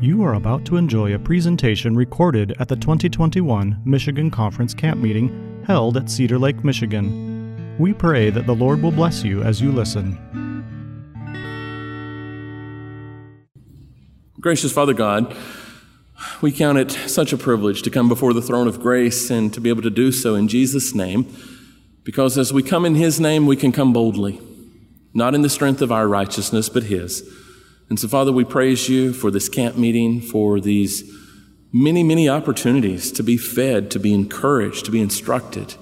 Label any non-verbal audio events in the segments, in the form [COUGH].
You are about to enjoy a presentation recorded at the 2021 Michigan Conference Camp Meeting held at Cedar Lake, Michigan. We pray that the Lord will bless you as you listen. Gracious Father God, we count it such a privilege to come before the throne of grace and to be able to do so in Jesus' name, because as we come in His name, we can come boldly, not in the strength of our righteousness, but His. And so, Father, we praise you for this camp meeting, for these many, many opportunities to be fed, to be encouraged, to be instructed.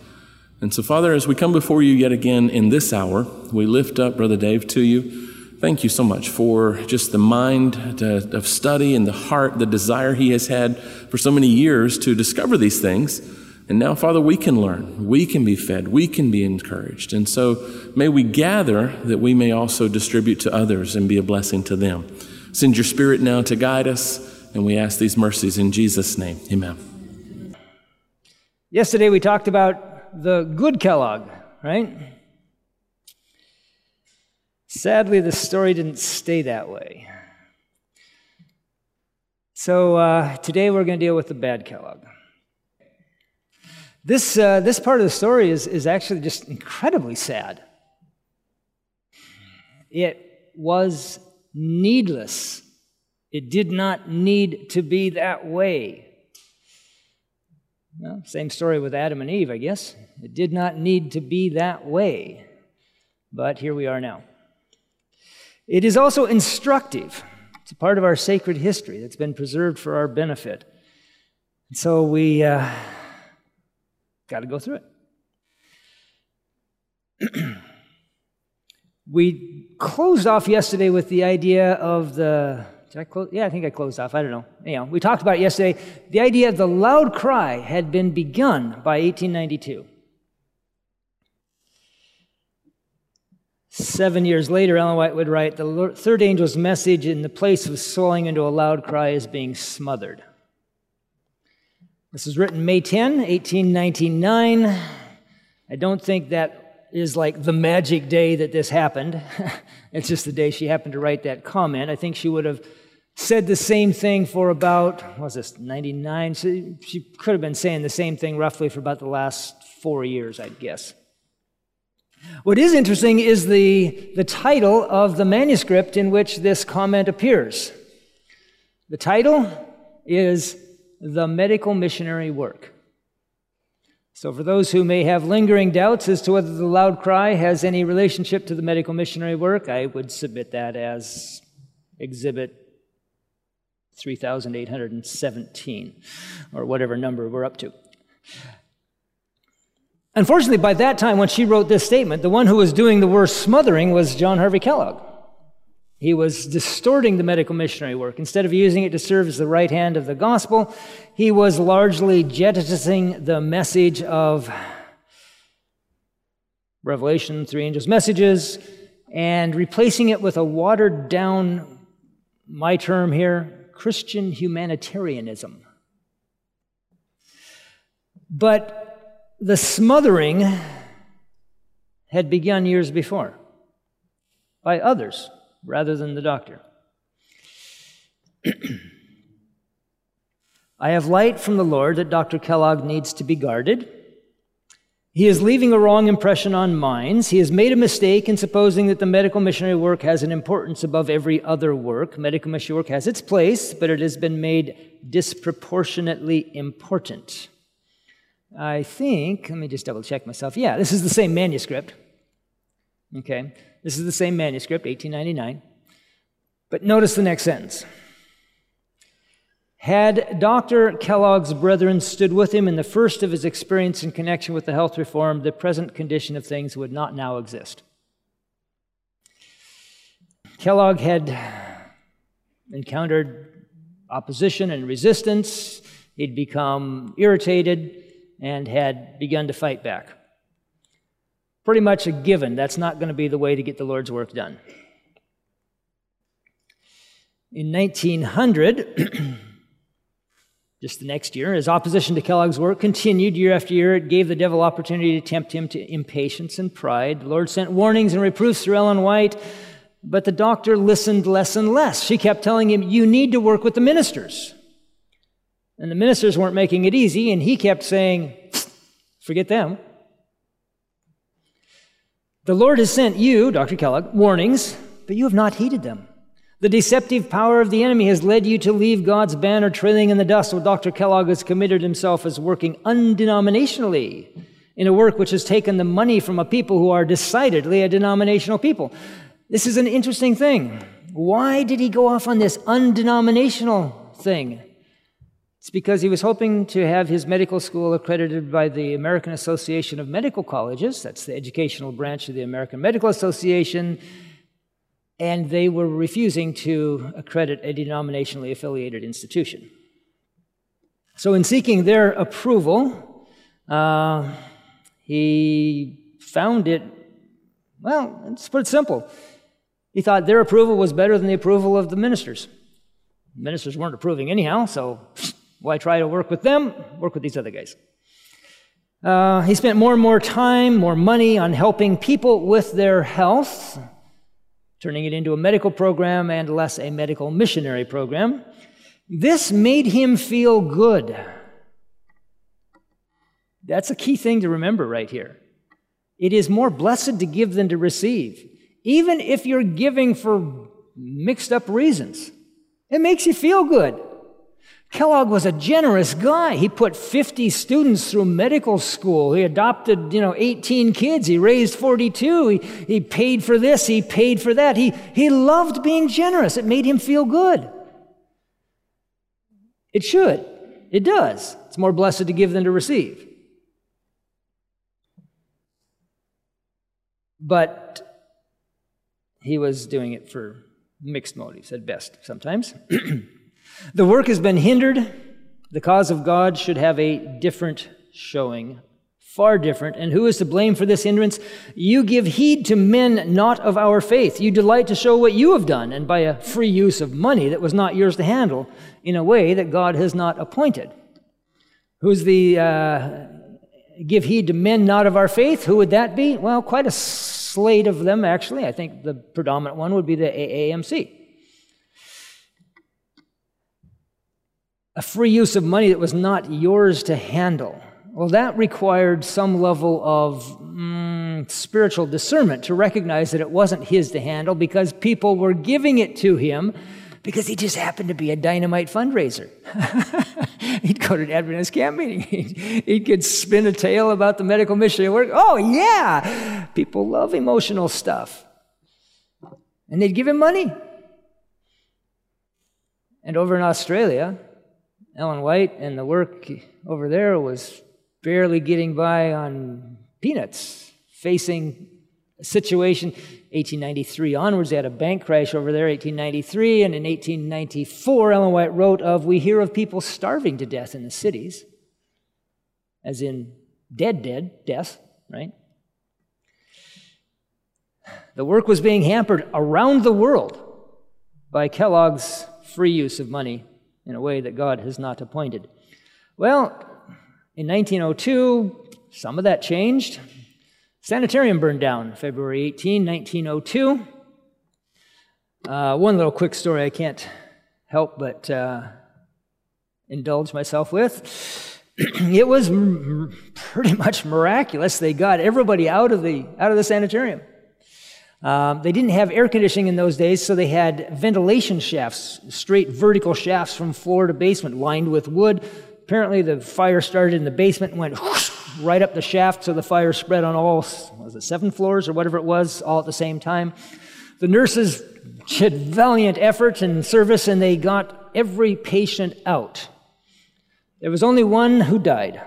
And so, Father, as we come before you yet again in this hour, we lift up Brother Dave to you. Thank you so much for just the mind to, of study and the heart, the desire he has had for so many years to discover these things. And now, Father, we can learn, we can be fed, we can be encouraged. And so may we gather that we may also distribute to others and be a blessing to them. Send your Spirit now to guide us, and we ask these mercies in Jesus' name. Amen. Yesterday we talked about the good Kellogg, right? Sadly, the story didn't stay that way. So uh, today we're going to deal with the bad Kellogg. This, uh, this part of the story is, is actually just incredibly sad. It was needless. It did not need to be that way. Well, same story with Adam and Eve, I guess. It did not need to be that way. But here we are now. It is also instructive. It's a part of our sacred history that's been preserved for our benefit. And so we. Uh, Got to go through it. [CLEARS THROAT] we closed off yesterday with the idea of the. Did I close? Yeah, I think I closed off. I don't know. Anyhow, we talked about yesterday. The idea of the loud cry had been begun by 1892. Seven years later, Ellen White would write The third angel's message in the place of swelling into a loud cry is being smothered. This was written May 10, 1899. I don't think that is like the magic day that this happened. [LAUGHS] it's just the day she happened to write that comment. I think she would have said the same thing for about, what was this, 99? So she could have been saying the same thing roughly for about the last four years, I'd guess. What is interesting is the, the title of the manuscript in which this comment appears. The title is the medical missionary work. So, for those who may have lingering doubts as to whether the loud cry has any relationship to the medical missionary work, I would submit that as Exhibit 3817, or whatever number we're up to. Unfortunately, by that time, when she wrote this statement, the one who was doing the worst smothering was John Harvey Kellogg. He was distorting the medical missionary work. Instead of using it to serve as the right hand of the gospel, he was largely jettisoning the message of Revelation, three angels' messages, and replacing it with a watered down, my term here, Christian humanitarianism. But the smothering had begun years before by others rather than the doctor. [CLEARS THROAT] I have light from the Lord that Dr. Kellogg needs to be guarded. He is leaving a wrong impression on minds. He has made a mistake in supposing that the medical missionary work has an importance above every other work. Medical missionary work has its place, but it has been made disproportionately important. I think, let me just double check myself. Yeah, this is the same manuscript. Okay. This is the same manuscript, 1899. But notice the next sentence. Had Dr. Kellogg's brethren stood with him in the first of his experience in connection with the health reform, the present condition of things would not now exist. Kellogg had encountered opposition and resistance. He'd become irritated and had begun to fight back pretty much a given. That's not going to be the way to get the Lord's work done. In 1900, [CLEARS THROAT] just the next year, as opposition to Kellogg's work continued year after year, it gave the devil opportunity to tempt him to impatience and pride. The Lord sent warnings and reproofs through Ellen White. But the doctor listened less and less. She kept telling him, You need to work with the ministers. And the ministers weren't making it easy, and he kept saying, Forget them. The Lord has sent you, Dr. Kellogg, warnings, but you have not heeded them. The deceptive power of the enemy has led you to leave God's banner trailing in the dust. So Dr. Kellogg has committed himself as working undenominationally in a work which has taken the money from a people who are decidedly a denominational people. This is an interesting thing. Why did he go off on this undenominational thing? It's because he was hoping to have his medical school accredited by the American Association of Medical Colleges. That's the educational branch of the American Medical Association. And they were refusing to accredit a denominationally affiliated institution. So, in seeking their approval, uh, he found it, well, let's put it simple. He thought their approval was better than the approval of the ministers. The ministers weren't approving anyhow, so [LAUGHS] why try to work with them? Work with these other guys. Uh, he spent more and more time, more money on helping people with their health, turning it into a medical program and less a medical missionary program. This made him feel good. That's a key thing to remember right here. It is more blessed to give than to receive, even if you're giving for mixed up reasons. It makes you feel good. Kellogg was a generous guy. He put 50 students through medical school. He adopted, you know, 18 kids. He raised 42. He, he paid for this. He paid for that. He, he loved being generous. It made him feel good. It should. It does. It's more blessed to give than to receive. But he was doing it for mixed motives at best sometimes. [CLEARS THROAT] The work has been hindered. The cause of God should have a different showing, far different. And who is to blame for this hindrance? You give heed to men not of our faith. You delight to show what you have done, and by a free use of money that was not yours to handle in a way that God has not appointed. Who's the uh, give heed to men not of our faith? Who would that be? Well, quite a slate of them, actually. I think the predominant one would be the AAMC. A free use of money that was not yours to handle. Well, that required some level of mm, spiritual discernment to recognize that it wasn't his to handle because people were giving it to him because he just happened to be a dynamite fundraiser. [LAUGHS] He'd go to an Adventist camp meeting. [LAUGHS] he could spin a tale about the medical missionary work. Oh, yeah! People love emotional stuff. And they'd give him money. And over in Australia, Ellen White and the work over there was barely getting by on peanuts, facing a situation 1893 onwards. They had a bank crash over there, 1893, and in 1894, Ellen White wrote of, "We hear of people starving to death in the cities, as in dead, dead death, right?" The work was being hampered around the world by Kellogg's free use of money in a way that God has not appointed. Well, in 1902, some of that changed. Sanitarium burned down February 18, 1902. Uh, one little quick story I can't help but uh, indulge myself with. [CLEARS THROAT] it was m- pretty much miraculous. They got everybody out of the out of the sanitarium. Um, they didn't have air conditioning in those days, so they had ventilation shafts, straight vertical shafts from floor to basement, lined with wood. Apparently, the fire started in the basement and went whoosh, right up the shaft, so the fire spread on all, was it seven floors or whatever it was, all at the same time. The nurses did valiant effort and service, and they got every patient out. There was only one who died.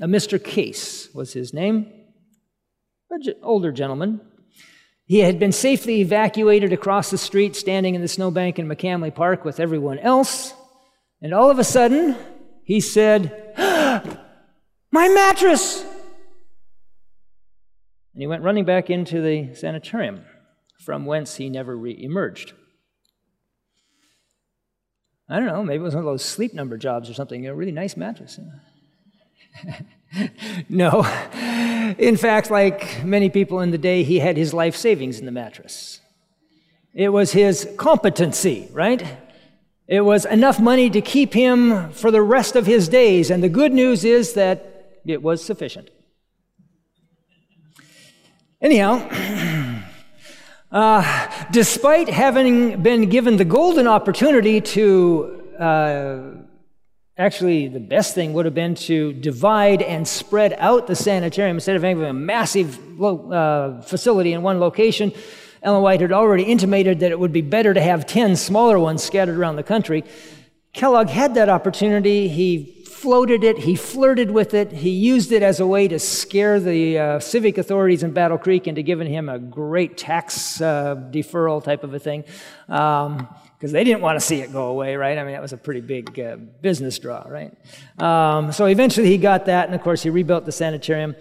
A Mr. Case was his name, an older gentleman, he had been safely evacuated across the street, standing in the snowbank in McCamly Park with everyone else. And all of a sudden, he said, [GASPS] My mattress! And he went running back into the sanitarium, from whence he never re emerged. I don't know, maybe it was one of those sleep number jobs or something, a really nice mattress. [LAUGHS] no. In fact, like many people in the day, he had his life savings in the mattress. It was his competency, right? It was enough money to keep him for the rest of his days. And the good news is that it was sufficient. Anyhow, [CLEARS THROAT] uh, despite having been given the golden opportunity to uh, actually, the best thing would have been to divide and spread out the sanitarium instead of having a massive uh, facility in one location. Ellen White had already intimated that it would be better to have 10 smaller ones scattered around the country. Kellogg had that opportunity. He floated it, he flirted with it, he used it as a way to scare the uh, civic authorities in Battle Creek into giving him a great tax uh, deferral type of a thing. Um, because they didn't want to see it go away, right? I mean, that was a pretty big uh, business draw, right? Um, so eventually he got that, and of course he rebuilt the sanitarium,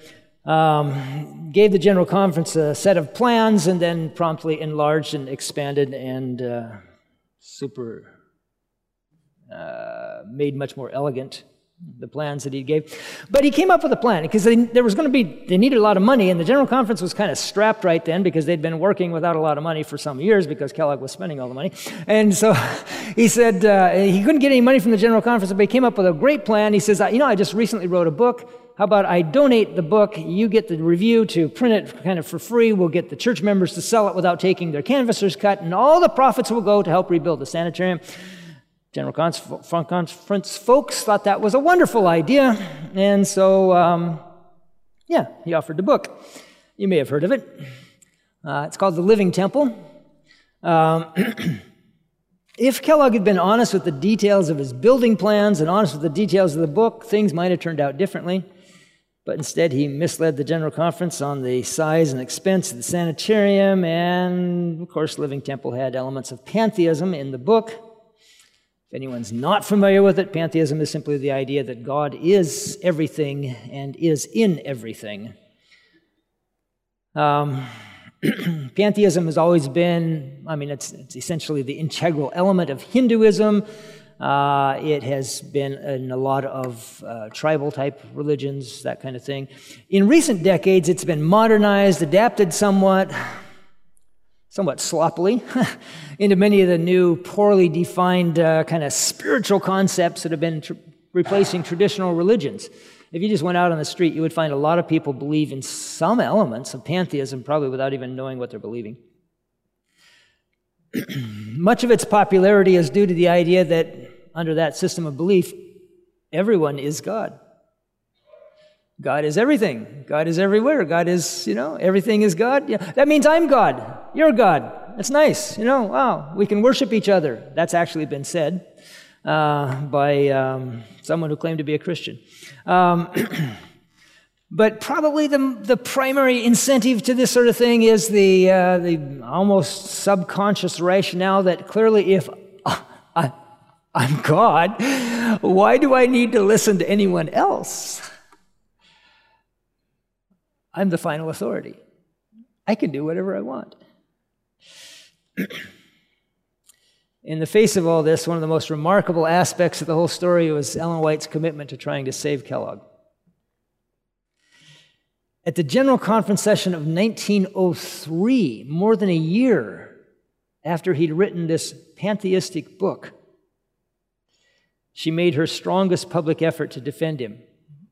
um, gave the General Conference a set of plans, and then promptly enlarged and expanded and uh, super uh, made much more elegant the plans that he gave. But he came up with a plan because they, there was going to be, they needed a lot of money, and the General Conference was kind of strapped right then because they'd been working without a lot of money for some years because Kellogg was spending all the money. And so [LAUGHS] he said uh, he couldn't get any money from the General Conference, but he came up with a great plan. He says, You know, I just recently wrote a book. How about I donate the book? You get the review to print it kind of for free. We'll get the church members to sell it without taking their canvasser's cut, and all the profits will go to help rebuild the sanitarium. General Conference folks thought that was a wonderful idea, and so, um, yeah, he offered the book. You may have heard of it. Uh, it's called The Living Temple. Um, [CLEARS THROAT] if Kellogg had been honest with the details of his building plans and honest with the details of the book, things might have turned out differently. But instead, he misled the General Conference on the size and expense of the sanitarium, and of course, Living Temple had elements of pantheism in the book. If anyone's not familiar with it, pantheism is simply the idea that God is everything and is in everything. Um, [CLEARS THROAT] pantheism has always been, I mean, it's, it's, essentially the integral element of Hinduism. Uh, it has been in a lot of uh, tribal type religions, that kind of thing. In recent decades, it's been modernized, adapted somewhat somewhat sloppily [LAUGHS] into many of the new, poorly defined uh, kind of spiritual concepts that have been tr- replacing traditional religions. If you just went out on the street, you would find a lot of people believe in some elements of pantheism, probably without even knowing what they're believing. [CLEARS THROAT] Much of its popularity is due to the idea that under that system of belief, everyone is God. God is everything. God is everywhere. God is, you know, everything is God. Yeah. That means I'm God. You're God. That's nice. You know, wow, we can worship each other. That's actually been said uh, by um, someone who claimed to be a Christian. Um, [CLEARS THROAT] but probably the, the primary incentive to this sort of thing is the, uh, the almost subconscious rationale that clearly if I, I'm God, why do I need to listen to anyone else? I'm the final authority. I can do whatever I want. [CLEARS THROAT] In the face of all this, one of the most remarkable aspects of the whole story was Ellen White's commitment to trying to save Kellogg. At the General Conference session of 1903, more than a year after he'd written this pantheistic book, she made her strongest public effort to defend him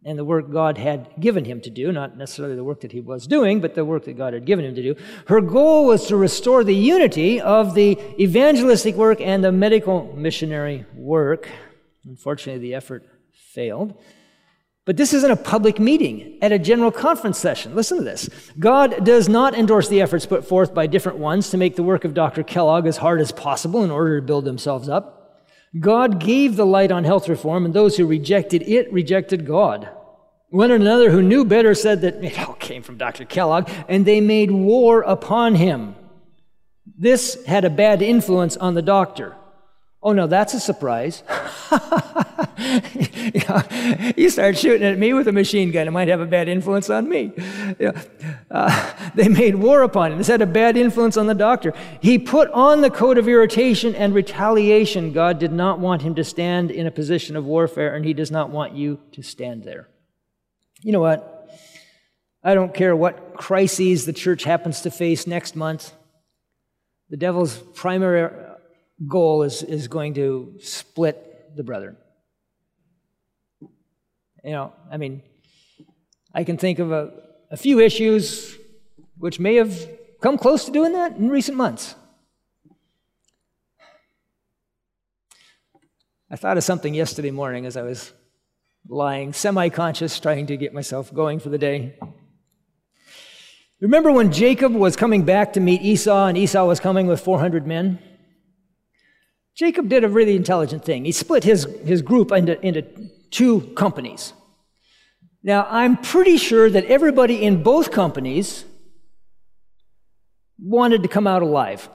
and the work God had given him to do, not necessarily the work that he was doing, but the work that God had given him to do. Her goal was to restore the unity of the evangelistic work and the medical missionary work. Unfortunately, the effort failed. But this isn't a public meeting at a general conference session. Listen to this. God does not endorse the efforts put forth by different ones to make the work of Dr. Kellogg as hard as possible in order to build themselves up. God gave the light on health reform, and those who rejected it rejected God. One another who knew better said that it all came from Dr. Kellogg, and they made war upon him. This had a bad influence on the doctor. Oh, no, that's a surprise. [LAUGHS] you, start shooting at me with a machine gun, it might have a bad influence on me. uh, they made war upon him. This had a bad influence on the doctor. He put on the coat of irritation and retaliation. God did not want him to stand in a position of warfare, and he does not want you to stand there. You know what? I don't care what crises the church happens to face next month. The devil's primary goal is, is going to split the brethren. You know, I mean, I can think of a, a few issues which may have come close to doing that in recent months. I thought of something yesterday morning as I was lying semi conscious, trying to get myself going for the day. Remember when Jacob was coming back to meet Esau, and Esau was coming with 400 men? Jacob did a really intelligent thing. He split his, his group into, into two companies. Now, I'm pretty sure that everybody in both companies wanted to come out alive.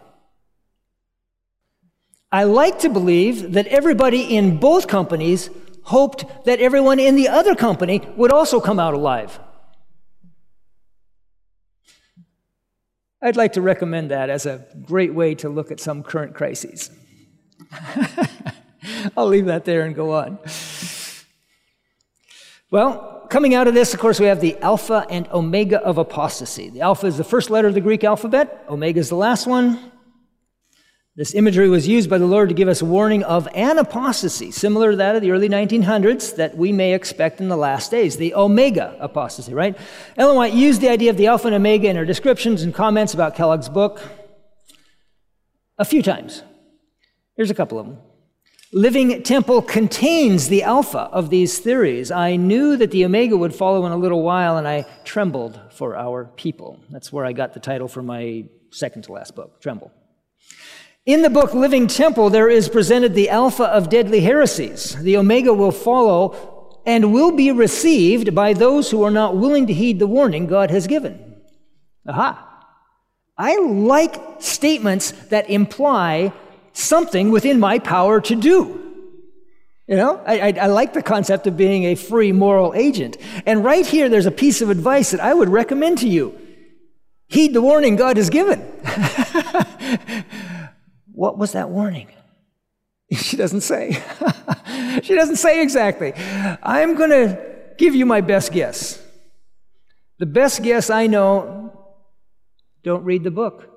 I like to believe that everybody in both companies hoped that everyone in the other company would also come out alive. I'd like to recommend that as a great way to look at some current crises. [LAUGHS] I'll leave that there and go on. Well, coming out of this, of course, we have the alpha and omega of apostasy. The alpha is the first letter of the Greek alphabet, omega is the last one. This imagery was used by the Lord to give us a warning of an apostasy, similar to that of the early 1900s, that we may expect in the last days, the Omega apostasy, right? Ellen White used the idea of the Alpha and Omega in her descriptions and comments about Kellogg's book a few times. Here's a couple of them. Living Temple contains the Alpha of these theories. I knew that the Omega would follow in a little while, and I trembled for our people. That's where I got the title for my second to last book, Tremble. In the book Living Temple, there is presented the alpha of deadly heresies. The omega will follow and will be received by those who are not willing to heed the warning God has given. Aha. I like statements that imply something within my power to do. You know, I, I, I, like the concept of being a free moral agent. And right here, there's a piece of advice that I would recommend to you heed the warning God has given. [LAUGHS] What was that warning? [LAUGHS] She doesn't say. [LAUGHS] she doesn't say exactly. I'm going to give you my best guess. The best guess I know don't read the book.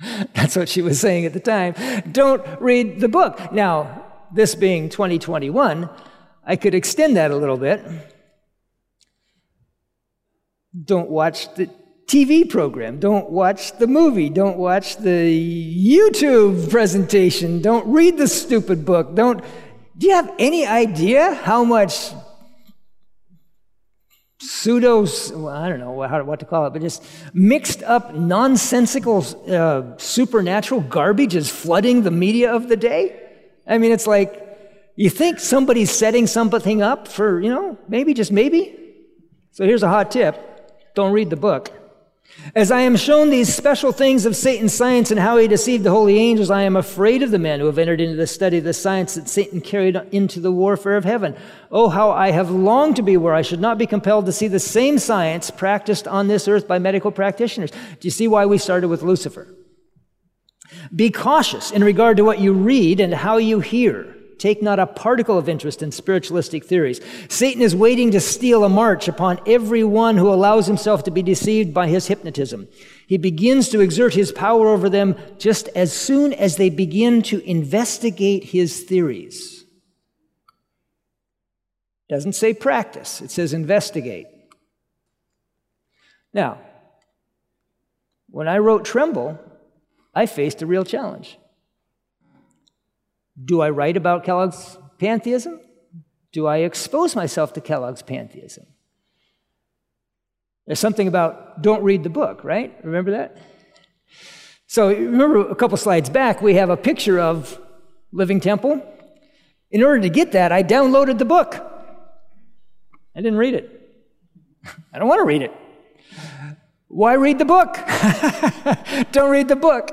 [LAUGHS] That's what she was saying at the time. Don't read the book. Now, this being 2021, I could extend that a little bit. Don't watch the TV program. Don't watch the movie. Don't watch the YouTube presentation. Don't read the stupid book. Don't. Do you have any idea how much pseudo, well, I don't know how, what to call it, but just mixed up, nonsensical, uh, supernatural garbage is flooding the media of the day? I mean, it's like you think somebody's setting something up for, you know, maybe, just maybe. So here's a hot tip don't read the book. As I am shown these special things of Satan's science and how he deceived the holy angels, I am afraid of the men who have entered into the study of the science that Satan carried into the warfare of heaven. Oh, how I have longed to be where I should not be compelled to see the same science practiced on this earth by medical practitioners. Do you see why we started with Lucifer? Be cautious in regard to what you read and how you hear. Take not a particle of interest in spiritualistic theories. Satan is waiting to steal a march upon everyone who allows himself to be deceived by his hypnotism. He begins to exert his power over them just as soon as they begin to investigate his theories. Doesn't say practice, it says investigate. Now, when I wrote Tremble, I faced a real challenge. Do I write about Kellogg's pantheism? Do I expose myself to Kellogg's pantheism? There's something about don't read the book, right? Remember that? So, remember a couple slides back, we have a picture of Living Temple. In order to get that, I downloaded the book. I didn't read it. [LAUGHS] I don't want to read it. Why read the book? [LAUGHS] don't read the book.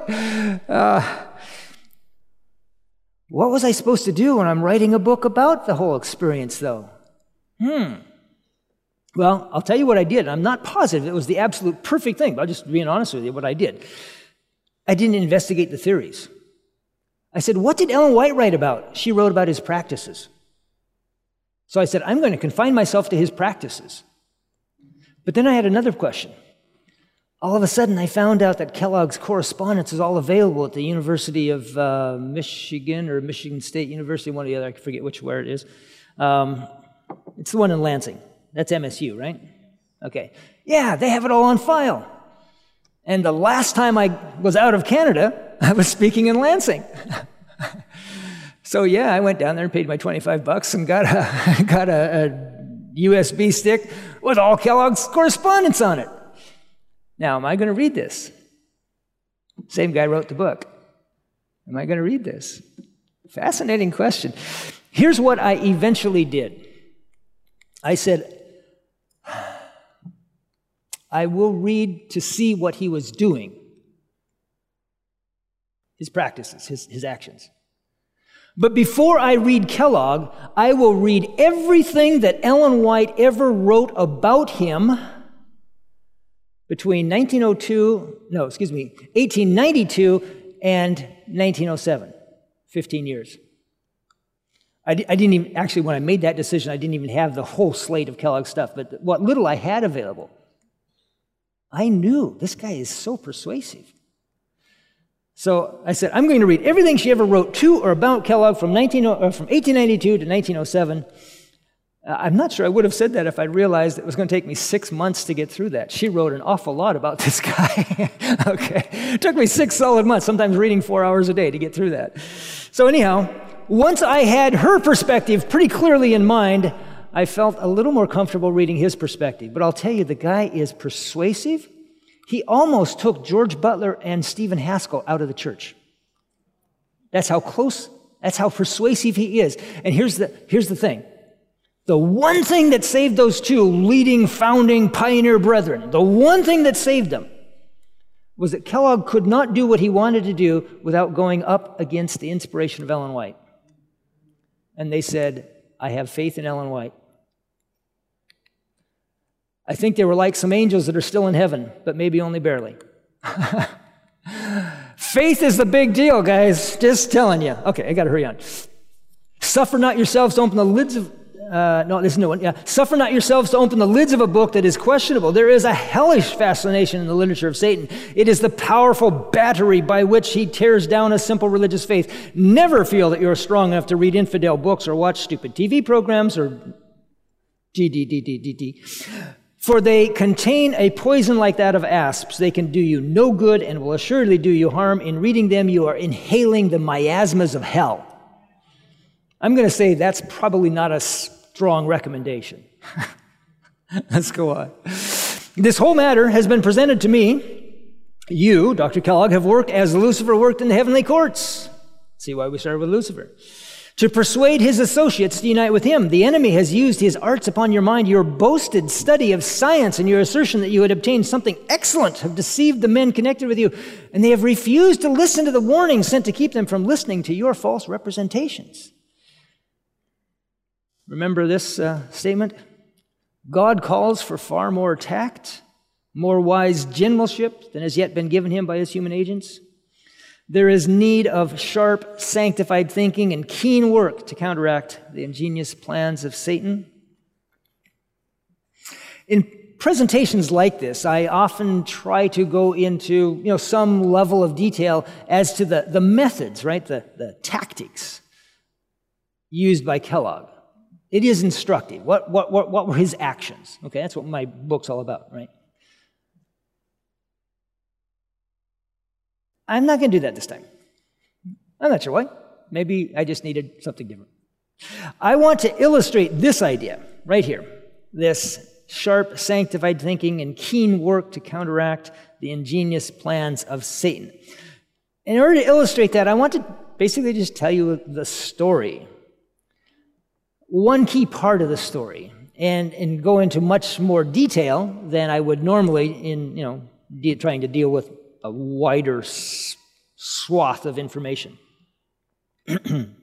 Uh, what was I supposed to do when I'm writing a book about the whole experience, though? Hmm. Well, I'll tell you what I did. I'm not positive it was the absolute perfect thing, but I'm just being honest with you what I did. I didn't investigate the theories. I said, What did Ellen White write about? She wrote about his practices. So I said, I'm going to confine myself to his practices. But then I had another question. All of a sudden I found out that Kellogg's correspondence is all available at the University of uh, Michigan or Michigan State University, one or the other, I forget which where it is. Um, it's the one in Lansing. That's MSU, right? Okay. Yeah, they have it all on file. And the last time I was out of Canada, [LAUGHS] I was speaking in Lansing. [LAUGHS] so yeah, I went down there and paid my 25 bucks and got a, [LAUGHS] got a, a USB stick with all Kellogg's correspondence on it. Now, am I going to read this? Same guy wrote the book. Am I going to read this? Fascinating question. Here's what I eventually did I said, I will read to see what he was doing, his practices, his, his actions. But before I read Kellogg, I will read everything that Ellen White ever wrote about him between 1902, no, excuse me, 1892 and 1907, 15 years. I, didn't even, actually, when I made that decision, I didn't even have the whole slate of Kellogg stuff, but what little I had available, I knew this guy is so persuasive. So I said, I'm going to read everything she ever wrote to or about Kellogg from, 19, from 1892 to 1907 uh, Uh, I'm not sure I would have said that if I'd realized it was going to take me six months to get through that. She wrote an awful lot about [LAUGHS] this guy. okay. It took me six solid months, sometimes reading four hours a day to get through that. So, anyhow, once I had her perspective pretty clearly in mind, I felt a little more comfortable reading his perspective. But I'll tell you, the guy is persuasive. He almost took George Butler and Stephen Haskell out of the church. That's how close, that's how persuasive he is. And here's the, here's the thing the one thing that saved those two leading, founding, pioneer brethren, the one thing that saved them was that Kellogg could not do what he wanted to do without going up against the inspiration of Ellen White. And they said, I have faith in Ellen White. I think they were like some angels that are still in heaven, but maybe only barely. [LAUGHS] faith is the big deal, guys. Just telling you. Okay, I got to hurry on. Suffer not yourselves to open the lids of uh, no, this is one. Yeah. Suffer not yourselves to open the lids of a book that is questionable. There is a hellish fascination in the literature of Satan. It is the powerful battery by which he tears down a simple religious faith. Never feel that you're strong enough to read infidel books or watch stupid TV programs or GDDDDD. For they contain a poison like that of asps. They can do you no good and will assuredly do you harm. In reading them, you are inhaling the miasmas of hell. I'm going to say that's probably not a strong recommendation. [LAUGHS] Let's go on. This whole matter has been presented to me. You, Dr. Kellogg, have worked as Lucifer worked in the heavenly courts. See why we started with Lucifer. To persuade his associates to unite with him. The enemy has used his arts upon your mind. Your boasted study of science and your assertion that you had obtained something excellent have deceived the men connected with you, and they have refused to listen to the warnings sent to keep them from listening to your false representations. Remember this uh, statement? God calls for far more tact, more wise generalship than has yet been given him by his human agents. There is need of sharp, sanctified thinking and keen work to counteract the ingenious plans of Satan. In presentations like this, I often try to go into you know, some level of detail as to the, the methods, right? The, the tactics used by Kellogg. It is instructive. What, what, what, what were his actions? Okay, that's what my book's all about, right? I'm not going to do that this time. I'm not sure why. Maybe I just needed something different. I want to illustrate this idea right here this sharp, sanctified thinking and keen work to counteract the ingenious plans of Satan. In order to illustrate that, I want to basically just tell you the story one key part of the story and, and go into much more detail than I would normally in, you know, de- trying to deal with a wider s- swath of information. [CLEARS THROAT]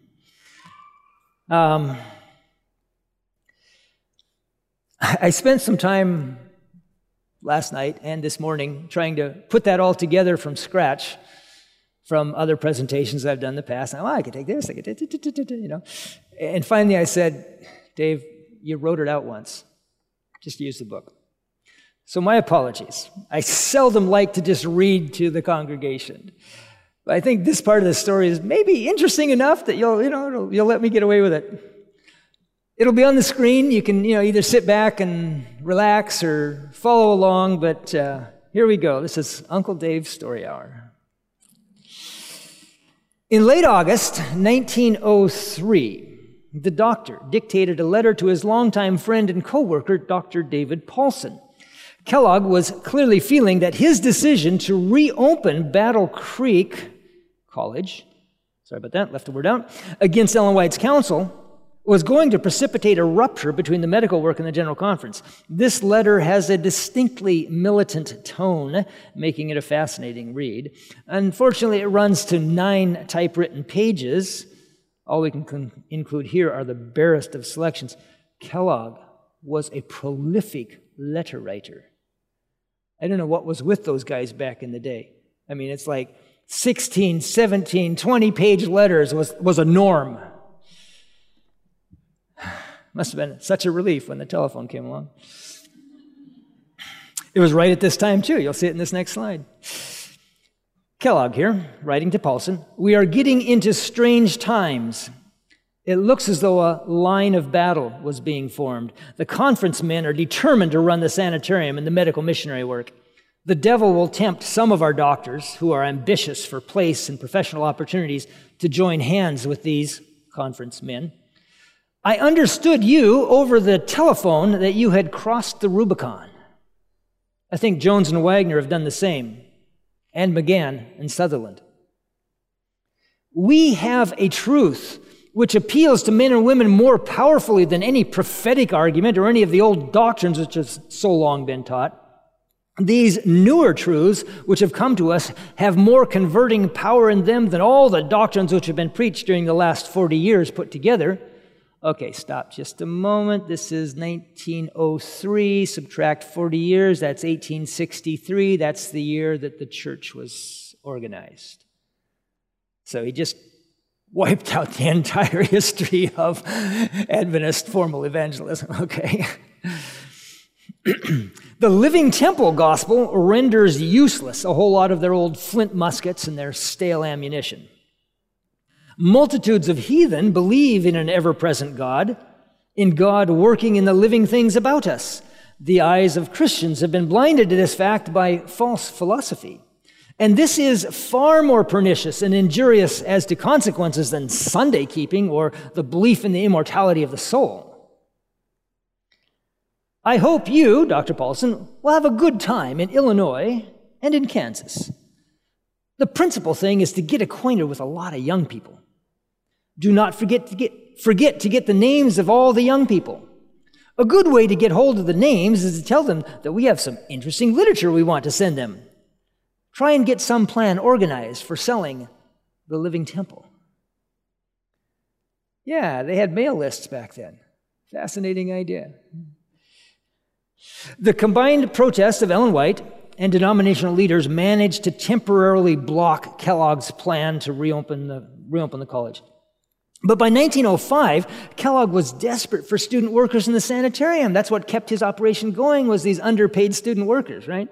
um, I spent some time last night and this morning trying to put that all together from scratch from other presentations I've done in the past. oh, I could take this, I could, you know. And finally, I said, Dave, you wrote it out once. Just use the book. So, my apologies. I seldom like to just read to the congregation. But I think this part of the story is maybe interesting enough that you'll, you know, you'll let me get away with it. It'll be on the screen. You can, you know, either sit back and relax or follow along. But uh, here we go. This is Uncle Dave's Story Hour. In late August 1903, the doctor dictated a letter to his longtime friend and coworker, Dr. David Paulson. Kellogg was clearly feeling that his decision to reopen Battle Creek College, sorry about that, left a word out, against Ellen White's counsel was going to precipitate a rupture between the medical work and the General Conference. This letter has a distinctly militant tone, making it a fascinating read. Unfortunately, it runs to nine typewritten pages. All we can con- include here are the barest of selections. Kellogg was a prolific letter writer. I don't know what was with those guys back in the day. I mean, it's like 16, 17, 20 page letters was, was a norm. Must have been such a relief when the telephone came along. It was right at this time, too. You'll see it in this next slide. Kellogg here, writing to Paulson We are getting into strange times. It looks as though a line of battle was being formed. The conference men are determined to run the sanitarium and the medical missionary work. The devil will tempt some of our doctors who are ambitious for place and professional opportunities to join hands with these conference men. I understood you over the telephone that you had crossed the Rubicon. I think Jones and Waggoner have done the same, and Magan and Sutherland. We have a truth which appeals to men and women more powerfully than any prophetic argument or any of the old doctrines which have so long been taught. These newer truths which have come to us have more converting power in them than all the doctrines which have been preached during the last 40 years put together. Okay, stop just a moment. This is 1903. Subtract 40 years. That's 1863. That's the year that the church was organized. So he just wiped out the entire [LAUGHS] history of Adventist formal evangelism. [LAUGHS] Okay. [CLEARS THROAT] the Living Temple gospel renders useless a whole lot of their old flint muskets and their stale ammunition. Multitudes of heathen believe in an ever present God, in God working in the living things about us. The eyes of Christians have been blinded to this fact by false philosophy. And this is far more pernicious and injurious as to consequences than Sunday keeping or the belief in the immortality of the soul. I hope you, Dr. Paulson, will have a good time in Illinois and in Kansas. The principal thing is to get acquainted with a lot of young people. Do not forget to get, forget to get the names of all the young people. A good way to get hold of the names is to tell them that we have some interesting literature we want to send them. Try and get some plan organized for selling the living temple. Yeah, they had mail lists back then. Fascinating idea. The combined protest of Ellen White and denominational leaders managed to temporarily block Kellogg's plan to reopen the, reopen the college. But by 1905, Kellogg was desperate for student workers in the sanitarium. That's what kept his operation going was these underpaid student workers, right?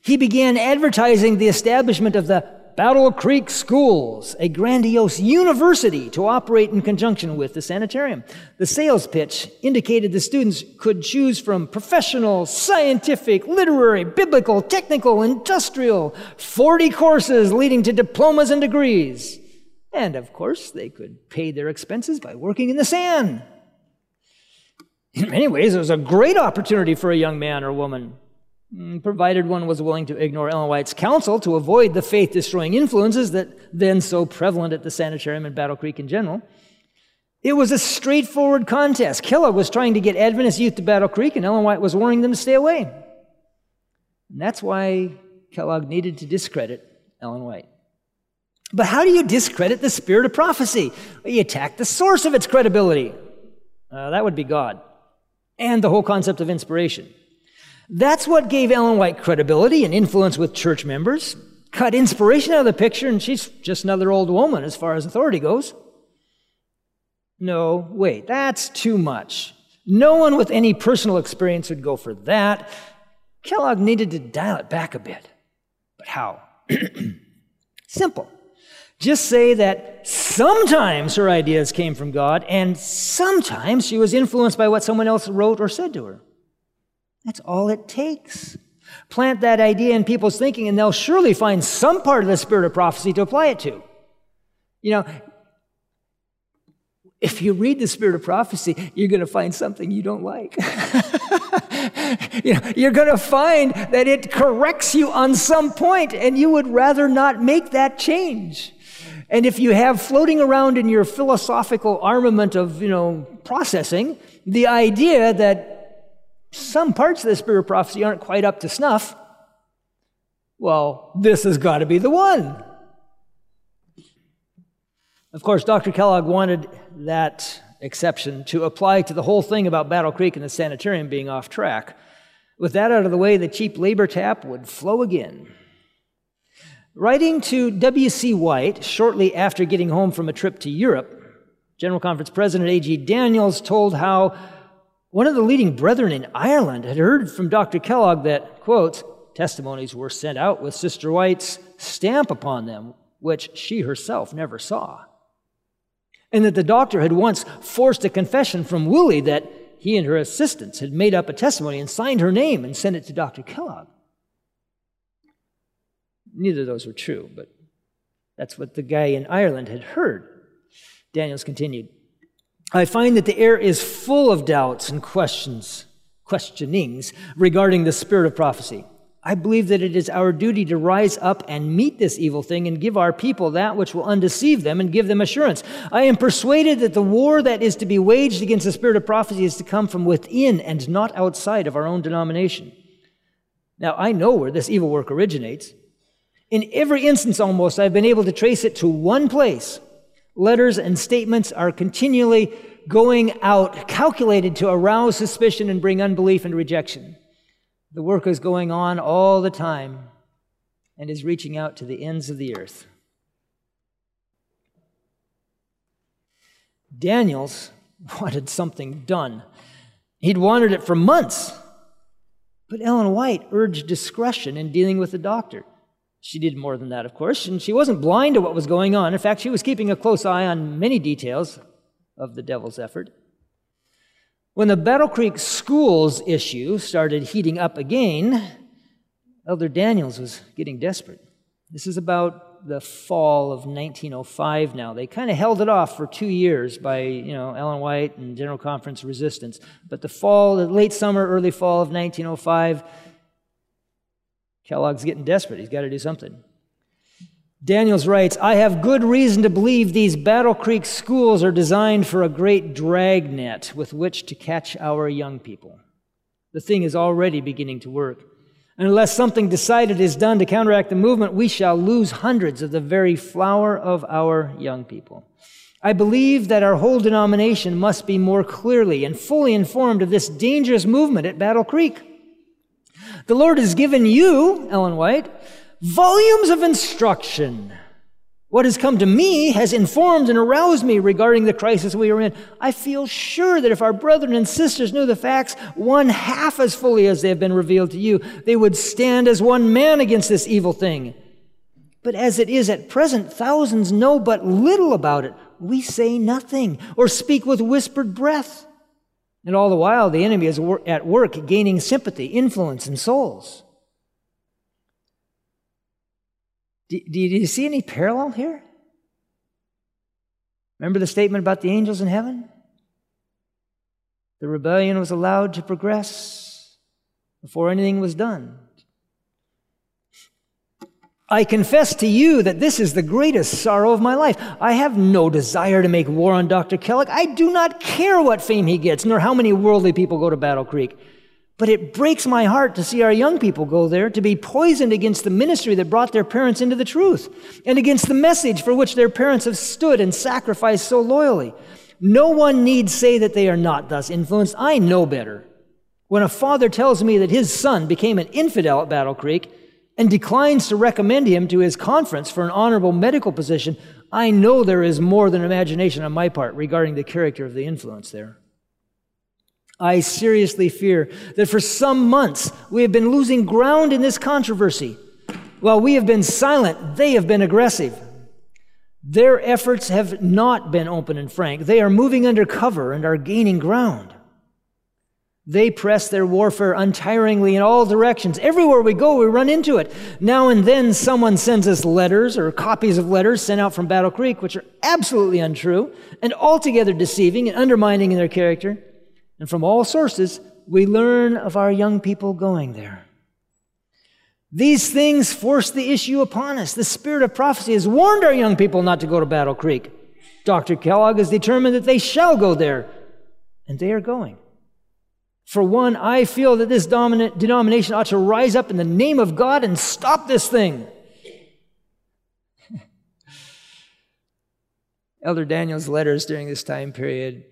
He began advertising the establishment of the Battle Creek Schools, a grandiose university to operate in conjunction with the sanitarium. The sales pitch indicated the students could choose from professional, scientific, literary, biblical, technical, industrial, 40 courses leading to diplomas and degrees. And of course, they could pay their expenses by working in the sand. In many ways, it was a great opportunity for a young man or woman Mm, provided one was willing to ignore Ellen White's counsel to avoid the faith destroying influences that then so prevalent at the sanitarium and Battle Creek in general. It was a straightforward contest. Kellogg was trying to get Adventist youth to Battle Creek, and Ellen White was warning them to stay away. And that's why Kellogg needed to discredit Ellen White. But how do you discredit the spirit of prophecy? You attack the source of its credibility. Uh, that would be God. And the whole concept of inspiration. That's what gave Ellen White credibility and influence with church members. Cut inspiration out of the picture, and she's just another old woman as far as authority goes. No, wait, that's too much. No one with any personal experience would go for that. Kellogg needed to dial it back a bit. But how? [CLEARS THROAT] Simple. Just say that sometimes her ideas came from God and sometimes she was influenced by what someone else wrote or said to her. That's all it takes. Plant that idea in people's thinking and they'll surely find some part of the spirit of prophecy to apply it to. You know, if you read the spirit of prophecy, you're going to find something you don't like. [LAUGHS] you know, you're going to find that it corrects you on some point, and you would rather not make that change. And if you have floating around in your philosophical armament of, you know, processing, the idea that some parts of the spirit of prophecy aren't quite up to snuff, well, this has got to be the one. Of course, Dr. Kellogg wanted that exception to apply to the whole thing about Battle Creek and the sanitarium being off track. With that out of the way, the cheap labor tap would flow again. Writing to W.C. White shortly after getting home from a trip to Europe, General Conference President A.G. Daniells told how one of the leading brethren in Ireland had heard from Dr. Kellogg that, quote, testimonies were sent out with Sister White's stamp upon them, which she herself never saw and that the doctor had once forced a confession from Willie that he and her assistants had made up a testimony and signed her name and sent it to Dr. Kellogg. Neither of those were true, but that's what the guy in Ireland had heard. Daniells continued I find that the air is full of doubts and questions, questionings regarding the spirit of prophecy. I believe that it is our duty to rise up and meet this evil thing and give our people that which will undeceive them and give them assurance. I am persuaded that the war that is to be waged against the spirit of prophecy is to come from within and not outside of our own denomination. Now, I know where this evil work originates. In every instance almost, I've been able to trace it to one place. Letters and statements are continually going out, calculated to arouse suspicion and bring unbelief and rejection. The work is going on all the time and is reaching out to the ends of the earth. Daniells [LAUGHS] wanted something done. He'd wanted it for months. But Ellen White urged discretion in dealing with the doctor. She did more than that, of course, and she wasn't blind to what was going on. In fact, she was keeping a close eye on many details of the devil's effort. When the Battle Creek schools issue started heating up again, Elder Daniells was getting desperate. This is about the fall of 1905 now. They kind of held it off for two years by, you know, Ellen White and General Conference resistance. But the fall, the late summer, early fall of 1905, Kellogg's getting desperate. He's got to do something. Daniells writes, I have good reason to believe these Battle Creek schools are designed for a great dragnet with which to catch our young people. The thing is already beginning to work. And unless something decided is done to counteract the movement, we shall lose hundreds of the very flower of our young people. I believe that our whole denomination must be more clearly and fully informed of this dangerous movement at Battle Creek. The Lord has given you, Ellen White, volumes of instruction. What has come to me has informed and aroused me regarding the crisis we are in. I feel sure that if our brethren and sisters knew the facts one half as fully as they have been revealed to you, they would stand as one man against this evil thing. But as it is at present, thousands know but little about it. We say nothing or speak with whispered breath. And all the while, the enemy is at work gaining sympathy, influence, and souls. Do, do, you see any parallel here? Remember the statement about the angels in heaven? The rebellion was allowed to progress before anything was done. I confess to you that this is the greatest sorrow of my life. I have no desire to make war on Dr. Kellogg. I do not care what fame he gets, nor how many worldly people go to Battle Creek. But it breaks my heart to see our young people go there to be poisoned against the ministry that brought their parents into the truth and against the message for which their parents have stood and sacrificed so loyally. No one need say that they are not thus influenced. I know better. When a father tells me that his son became an infidel at Battle Creek and declines to recommend him to his conference for an honorable medical position, I know there is more than imagination on my part regarding the character of the influence there. I seriously fear that for some months we have been losing ground in this controversy. While we have been silent, they have been aggressive. Their efforts have not been open and frank. They are moving under cover and are gaining ground. They press their warfare untiringly in all directions. Everywhere we go, we run into it. Now and then, someone sends us letters or copies of letters sent out from Battle Creek, which are absolutely untrue and altogether deceiving and undermining in their character. And from all sources, we learn of our young people going there. These things force the issue upon us. The spirit of prophecy has warned our young people not to go to Battle Creek. Dr. Kellogg has determined that they shall go there, and they are going. For one, I feel that this dominant denomination ought to rise up in the name of God and stop this thing. [LAUGHS] Elder Daniel's letters during this time period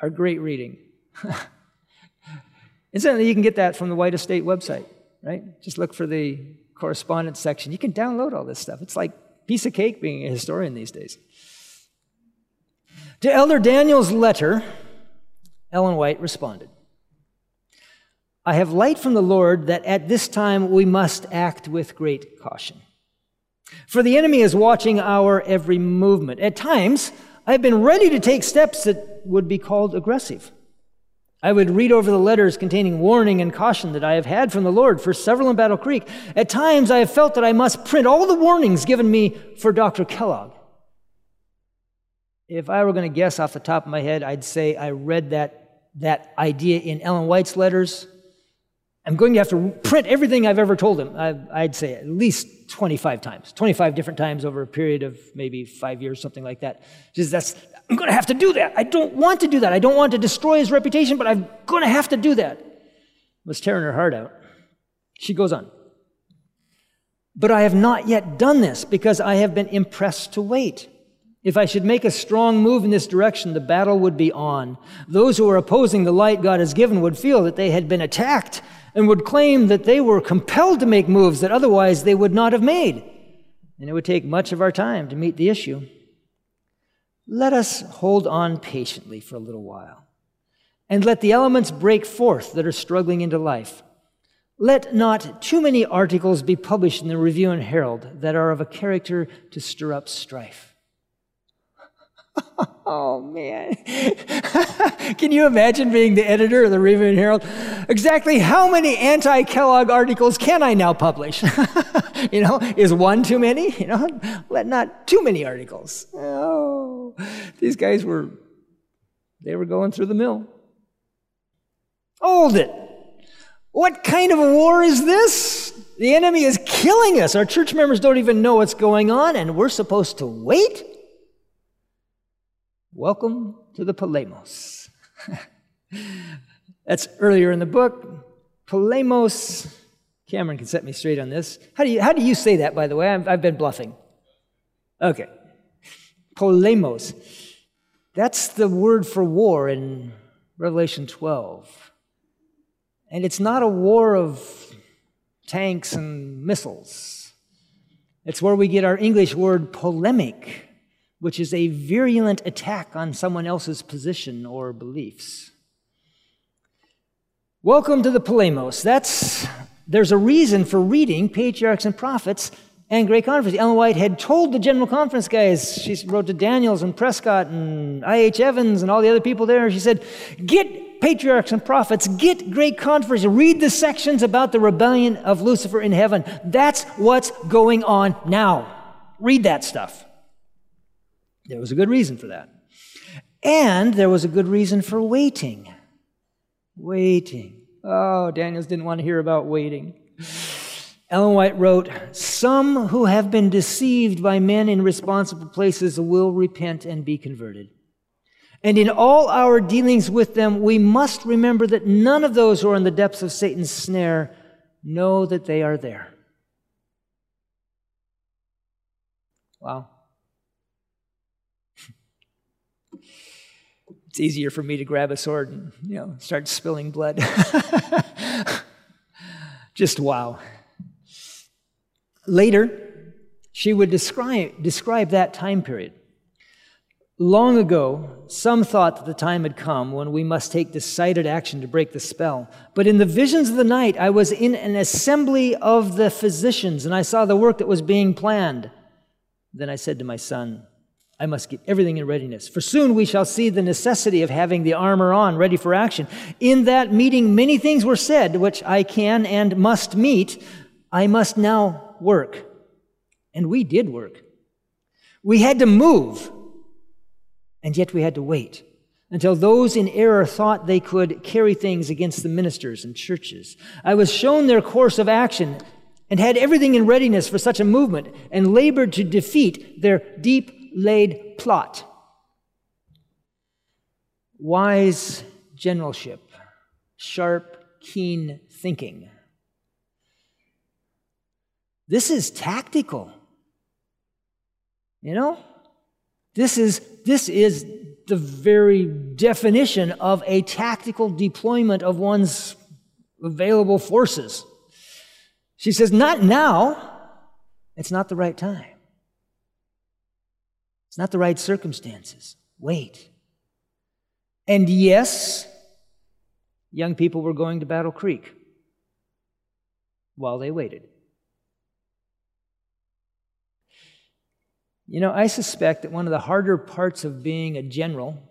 are great reading. [LAUGHS] Incidentally, you can get that from the White Estate website, right? Just look for the correspondence section. You can download all this stuff. It's like piece of cake being a historian these days. To Elder Daniel's letter, Ellen White responded I have light from the Lord that at this time we must act with great caution. For the enemy is watching our every movement. At times, I've been ready to take steps that would be called aggressive. I would read over the letters containing warning and caution that I have had from the Lord for several in Battle Creek. At times, I have felt that I must print all the warnings given me for Dr. Kellogg. If I were going to guess off the top of my head, I'd say I read that that idea in Ellen White's letters. I'm going to have to print everything I've ever told him. I, would say at least 25 times, 25 different times over a period of maybe five years, something like that. Just that's, I'm going to have to do that. I don't want to do that. I don't want to destroy his reputation, but I'm going to have to do that. Was tearing her heart out. She goes on. But I have not yet done this because I have been impressed to wait. If I should make a strong move in this direction, the battle would be on. Those who are opposing the light God has given would feel that they had been attacked and would claim that they were compelled to make moves that otherwise they would not have made. And it would take much of our time to meet the issue. Let us hold on patiently for a little while and let the elements break forth that are struggling into life. Let not too many articles be published in the Review and Herald that are of a character to stir up strife. [LAUGHS] oh man. [LAUGHS] Can you imagine being the editor of the Review Herald? Exactly how many anti Kellogg articles can I now publish? [LAUGHS] you know, is one too many? You know, let not too many articles. Oh, these guys were, they were going through the mill. Hold it. What kind of a war is this? The enemy is killing us. Our church members don't even know what's going on, and we're supposed to wait? Welcome to the Polemos. [LAUGHS] That's earlier in the book. Polemos. Cameron can set me straight on this. How do you, how do you say that, by the way? I've, I've been bluffing. Okay. Polemos. That's the word for war in Revelation 12. And it's not a war of tanks and missiles. It's where we get our English word polemic which is a virulent attack on someone else's position or beliefs. Welcome to the Polemos. That's there's a reason for reading patriarchs and prophets and Great Controversy. Ellen White had told the general conference guys, she wrote to Daniells and Prescott and I.H. Evans and all the other people there, she said, get patriarchs and prophets, get Great Controversy, read the sections about the rebellion of Lucifer in heaven. That's what's going on now. Read that stuff. There was a good reason for that. And there was a good reason for waiting. Waiting. Oh, Daniells didn't want to hear about waiting. Ellen White wrote, Some who have been deceived by men in responsible places will repent and be converted. And in all our dealings with them, we must remember that none of those who are in the depths of Satan's snare know that they are there. Wow. It's easier for me to grab a sword and you know start spilling blood [LAUGHS] just wow later she would describe, describe that time period Long ago, some thought that the time had come when we must take decided action to break the spell. But in the visions of the night, I was in an assembly of the physicians, and I saw the work that was being planned. Then I said to my son, I must get everything in readiness, for soon we shall see the necessity of having the armor on, ready for action. In that meeting, many things were said, which I can and must meet. I must now work. And we did work. We had to move and yet we had to wait until those in error thought they could carry things against the ministers and churches. I was shown their course of action and had everything in readiness for such a movement and labored to defeat their deep laid plot. Wise generalship, sharp, keen thinking. This is tactical. You know? This is, this is the very definition of a tactical deployment of one's available forces. She says, Not now. It's not the right time. It's not the right circumstances. Wait. And yes, young people were going to Battle Creek while they waited. You know, I suspect that one of the harder parts of being a general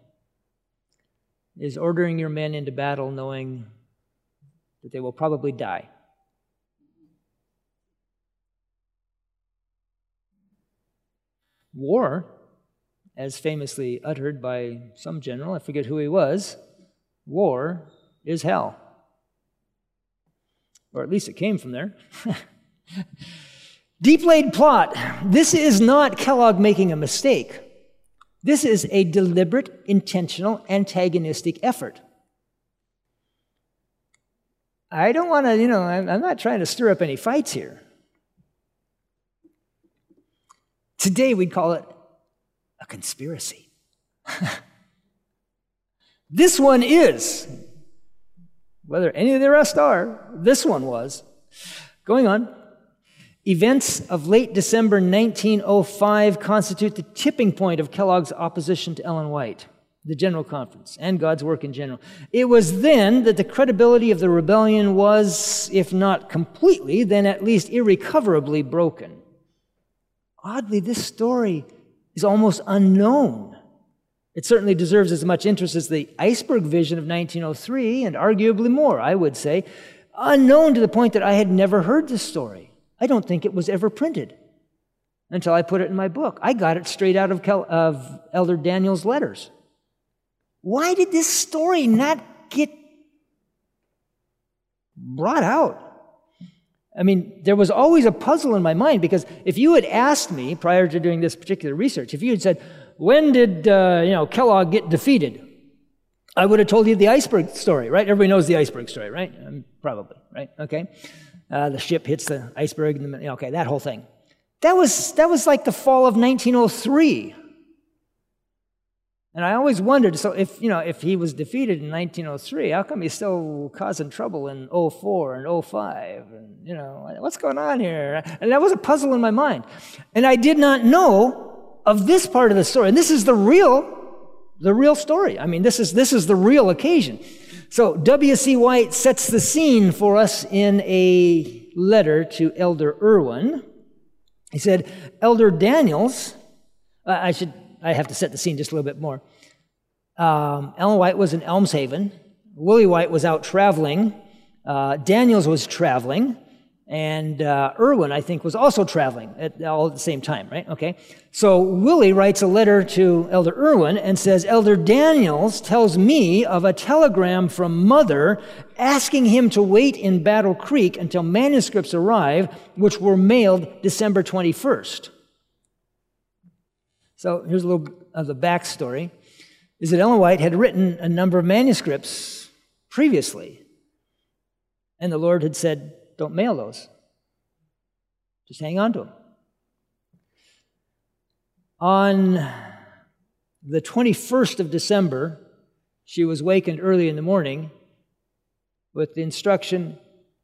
is ordering your men into battle knowing that they will probably die. War, as famously uttered by some general, I forget who he was, war is hell. Or at least it came from there. [LAUGHS] Deep laid plot. This is not Kellogg making a mistake. This is a deliberate, intentional, antagonistic effort. I don't want to, you know, I'm, I'm not trying to stir up any fights here. Today we'd call it a conspiracy. [LAUGHS] this one is. Whether any of the rest are, this one was. Going on. Events of late December 1905 constitute the tipping point of Kellogg's opposition to Ellen White, the General Conference, and God's work in general. It was then that the credibility of the rebellion was, if not completely, then at least irrecoverably broken. Oddly, this story is almost unknown. It certainly deserves as much interest as the iceberg vision of 1903, and arguably more, I would say, unknown to the point that I had never heard this story. I don't think it was ever printed until I put it in my book. I got it straight out of, Kel- of Elder Daniel's letters. Why did this story not get brought out? I mean, there was always a puzzle in my mind because if you had asked me prior to doing this particular research, if you had said, when did uh, you know Kellogg get defeated? I would have told you the iceberg story, right? Everybody knows the iceberg story, right? Um, probably, right? Okay. Uh, the ship hits the iceberg. The, okay, that whole thing. That was, that was like the fall of 1903. And I always wondered, so if, you know, if he was defeated in 1903, how come he's still causing trouble in 04 and 05? And, you know, what's going on here? And that was a puzzle in my mind. And I did not know of this part of the story. And this is the real, the real story. I mean, this is, this is the real occasion. So W.C. White sets the scene for us in a letter to Elder Irwin. He said, Elder Daniells, uh, I should, I have to set the scene just a little bit more. Um, Ellen White was in Elmshaven. Willie White was out traveling. Uh, Daniells was traveling. And uh, Irwin, I think, was also traveling at all at the same time, right? Okay. So Willie writes a letter to Elder Irwin and says, Elder Daniells tells me of a telegram from Mother asking him to wait in Battle Creek until manuscripts arrive, which were mailed December 21st. So here's a little of the backstory. Is that Ellen White had written a number of manuscripts previously. And the Lord had said, don't mail those. Just hang on to them. On the 21st of December, she was wakened early in the morning with the instruction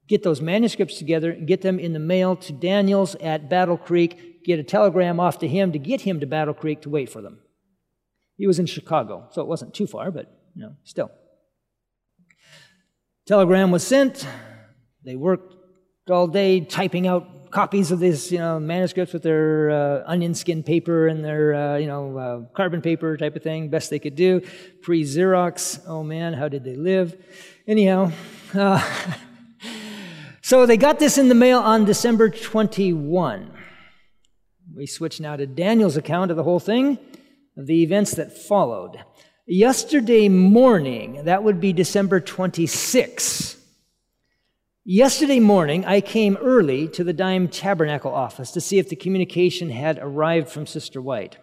get those manuscripts together and get them in the mail to Daniells at Battle Creek, get a telegram off to him to get him to Battle Creek to wait for them. He was in Chicago, so it wasn't too far, but you know, still. Telegram was sent. They worked all day typing out copies of these, you know, manuscripts with their uh, onion skin paper and their, uh, you know, uh, carbon paper type of thing, best they could do. Pre Xerox. Oh man, how did they live? Anyhow, uh, [LAUGHS] so they got this in the mail on December 21. We switch now to Daniel's account of the whole thing, of the events that followed. Yesterday morning, that would be December 26. Yesterday morning, I came early to the Dime Tabernacle office to see if the communication had arrived from Sister White.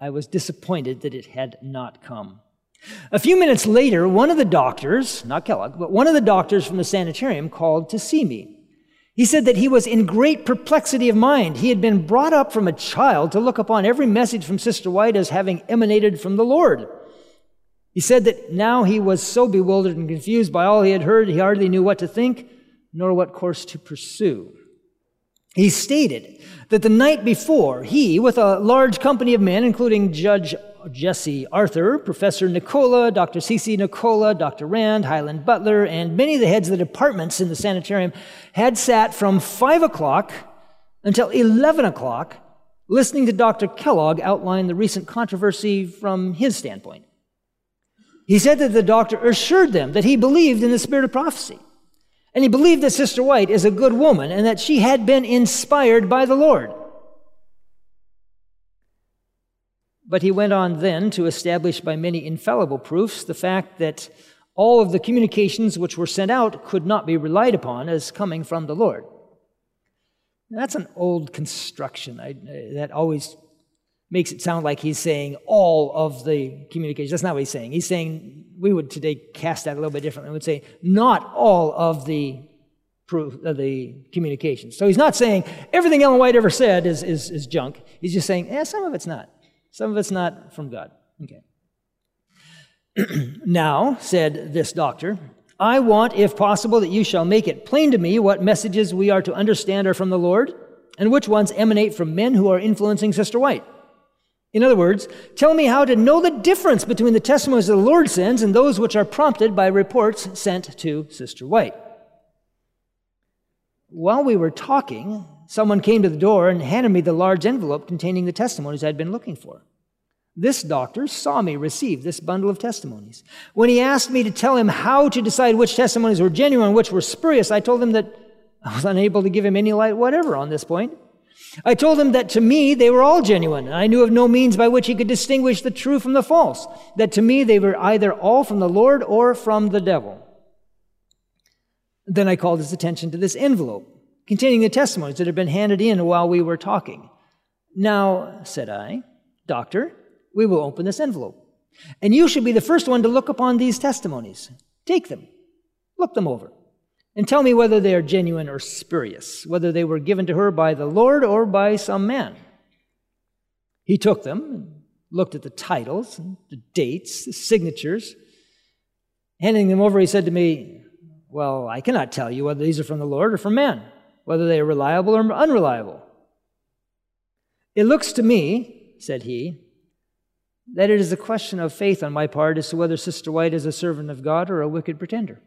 I was disappointed that it had not come. A few minutes later, one of the doctors, not Kellogg, but one of the doctors from the sanitarium called to see me. He said that he was in great perplexity of mind. He had been brought up from a child to look upon every message from Sister White as having emanated from the Lord. He said that now he was so bewildered and confused by all he had heard, he hardly knew what to think nor what course to pursue. He stated that the night before, he, with a large company of men, including Judge Jesse Arthur, Professor Nicola, Dr. C.C. Nicola, Dr. Rand, Highland Butler, and many of the heads of the departments in the sanitarium, had sat from 5 o'clock until 11 o'clock listening to Dr. Kellogg outline the recent controversy from his standpoint. He said that the doctor assured them that he believed in the spirit of prophecy. And he believed that Sister White is a good woman and that she had been inspired by the Lord. But he went on then to establish by many infallible proofs the fact that all of the communications which were sent out could not be relied upon as coming from the Lord. that's an old construction. I, that always makes it sound like he's saying all of the communications. That's not what he's saying. He's saying, we would today cast that a little bit differently. We would say, not all of the proof of the communications. So he's not saying everything Ellen White ever said is, is, is junk. He's just saying, eh, some of it's not. Some of it's not from God. Okay. [CLEARS THROAT] now, said this doctor, I want, if possible, that you shall make it plain to me what messages we are to understand are from the Lord and which ones emanate from men who are influencing Sister White. In other words, tell me how to know the difference between the testimonies the Lord sends and those which are prompted by reports sent to Sister White. While we were talking, someone came to the door and handed me the large envelope containing the testimonies I'd been looking for. This doctor saw me receive this bundle of testimonies. When he asked me to tell him how to decide which testimonies were genuine and which were spurious, I told him that I was unable to give him any light whatever on this point. I told him that to me they were all genuine, and I knew of no means by which he could distinguish the true from the false, that to me they were either all from the Lord or from the devil. Then I called his attention to this envelope containing the testimonies that had been handed in while we were talking. Now, said I, Doctor, we will open this envelope, and you should be the first one to look upon these testimonies. Take them, look them over and tell me whether they are genuine or spurious, whether they were given to her by the Lord or by some man. He took them and looked at the titles, and the dates, the signatures. Handing them over, he said to me, Well, I cannot tell you whether these are from the Lord or from man, whether they are reliable or unreliable. It looks to me, said he, that it is a question of faith on my part as to whether Sister White is a servant of God or a wicked pretender.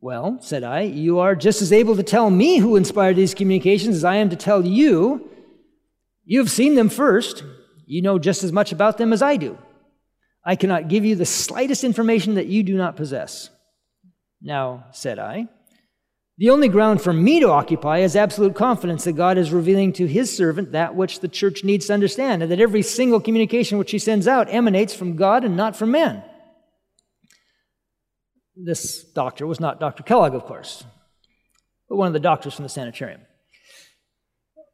Well, said I, you are just as able to tell me who inspired these communications as I am to tell you. You've seen them first. You know just as much about them as I do. I cannot give you the slightest information that you do not possess. Now, said I, the only ground for me to occupy is absolute confidence that God is revealing to his servant that which the church needs to understand, and that every single communication which he sends out emanates from God and not from man. This doctor was not Dr. Kellogg, of course, but one of the doctors from the sanitarium.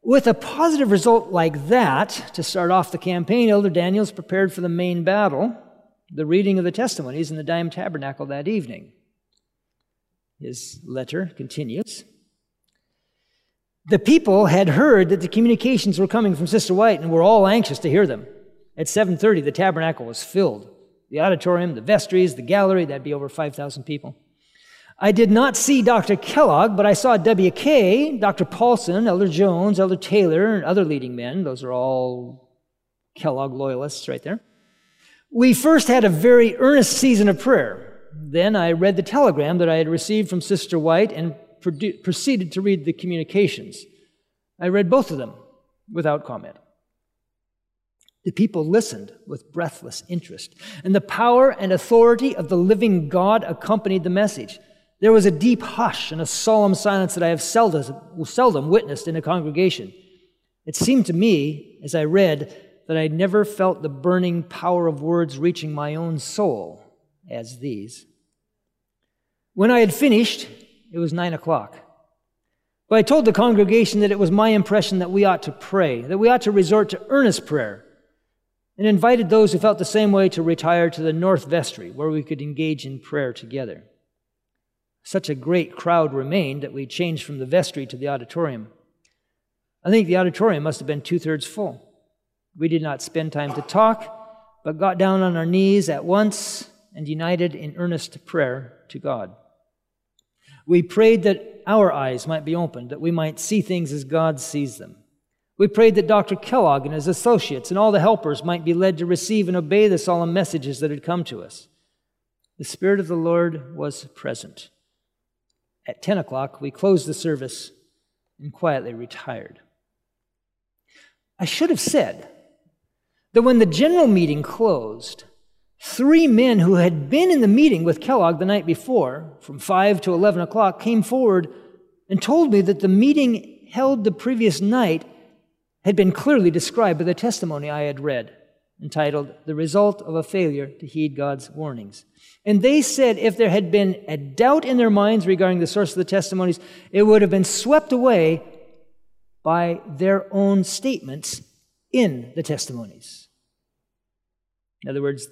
With a positive result like that, to start off the campaign, Elder Daniells prepared for the main battle, the reading of the testimonies in the Dime Tabernacle that evening. His letter continues. The people had heard that the communications were coming from Sister White and were all anxious to hear them. At 7:30 the tabernacle was filled the auditorium, the vestries, the gallery, that'd be over 5,000 people. I did not see Dr. Kellogg, but I saw W.K., Dr. Paulson, Elder Jones, Elder Taylor, and other leading men. Those are all Kellogg loyalists right there. We first had a very earnest season of prayer. Then I read the telegram that I had received from Sister White and proceeded to read the communications. I read both of them without comment. The people listened with breathless interest, and the power and authority of the living God accompanied the message. There was a deep hush and a solemn silence that I have seldom, seldom witnessed in a congregation. It seemed to me, as I read, that I never felt the burning power of words reaching my own soul as these. When I had finished, it was nine o'clock. But I told the congregation that it was my impression that we ought to pray, that we ought to resort to earnest prayer, and invited those who felt the same way to retire to the north vestry, where we could engage in prayer together. Such a great crowd remained that we changed from the vestry to the auditorium. I think the auditorium must have been two thirds full. We did not spend time to talk, but got down on our knees at once and united in earnest prayer to God. We prayed that our eyes might be opened, that we might see things as God sees them. We prayed that Dr. Kellogg and his associates and all the helpers might be led to receive and obey the solemn messages that had come to us. The Spirit of the Lord was present. At 10 o'clock, we closed the service and quietly retired. I should have said that when the general meeting closed, three men who had been in the meeting with Kellogg the night before, from 5 to 11 o'clock, came forward and told me that the meeting held the previous night had been clearly described by the testimony I had read, entitled The Result of a Failure to Heed God's Warnings. And they said if there had been a doubt in their minds regarding the source of the testimonies, it would have been swept away by their own statements in the testimonies. In other words,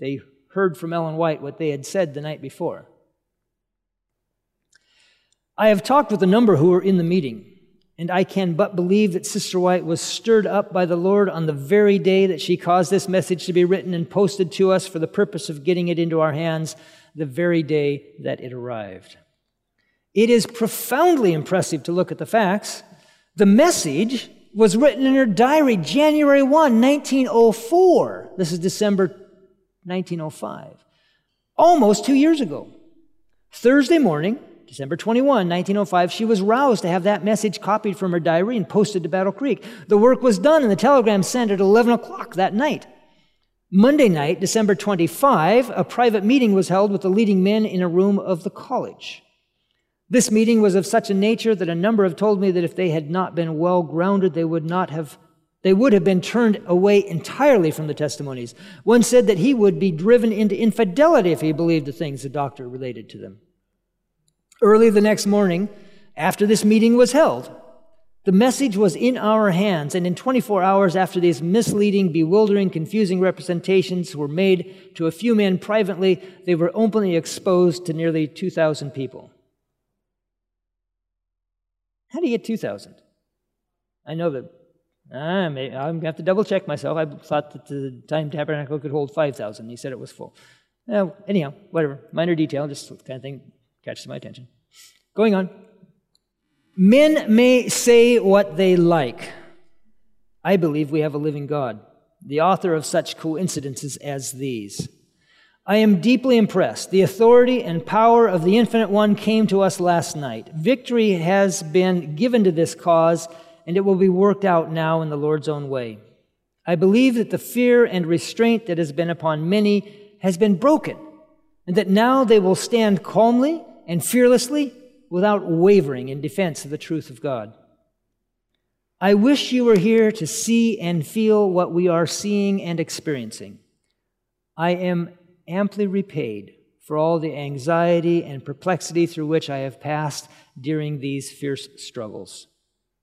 they heard from Ellen White what they had said the night before. I have talked with a number who were in the meeting, and I can but believe that Sister White was stirred up by the Lord on the very day that she caused this message to be written and posted to us for the purpose of getting it into our hands the very day that it arrived. It is profoundly impressive to look at the facts. The message was written in her diary January 1, 1904. This is December 1905. Almost two years ago. Thursday morning, December 21, 1905, she was roused to have that message copied from her diary and posted to Battle Creek. The work was done and the telegram sent at 11 o'clock that night. Monday night, December 25, a private meeting was held with the leading men in a room of the college. This meeting was of such a nature that a number have told me that if they had not been well grounded, they would not have they would have been turned away entirely from the testimonies. One said that he would be driven into infidelity if he believed the things the doctor related to them. Early the next morning, after this meeting was held, the message was in our hands, and in 24 hours after these misleading, bewildering, confusing representations were made to a few men privately, they were openly exposed to nearly 2,000 people. How do you get 2,000? I know that Ah, I'm going to have to double check myself. I thought that the Dime Tabernacle could hold 5,000. He said it was full. Anyhow, whatever. Minor detail, just kind of thing catches my attention. Going on. Men may say what they like. I believe we have a living God, the author of such coincidences as these. I am deeply impressed. The authority and power of the Infinite One came to us last night. Victory has been given to this cause, and it will be worked out now in the Lord's own way. I believe that the fear and restraint that has been upon many has been broken, and that now they will stand calmly and fearlessly without wavering in defense of the truth of God. I wish you were here to see and feel what we are seeing and experiencing. I am amply repaid for all the anxiety and perplexity through which I have passed during these fierce struggles.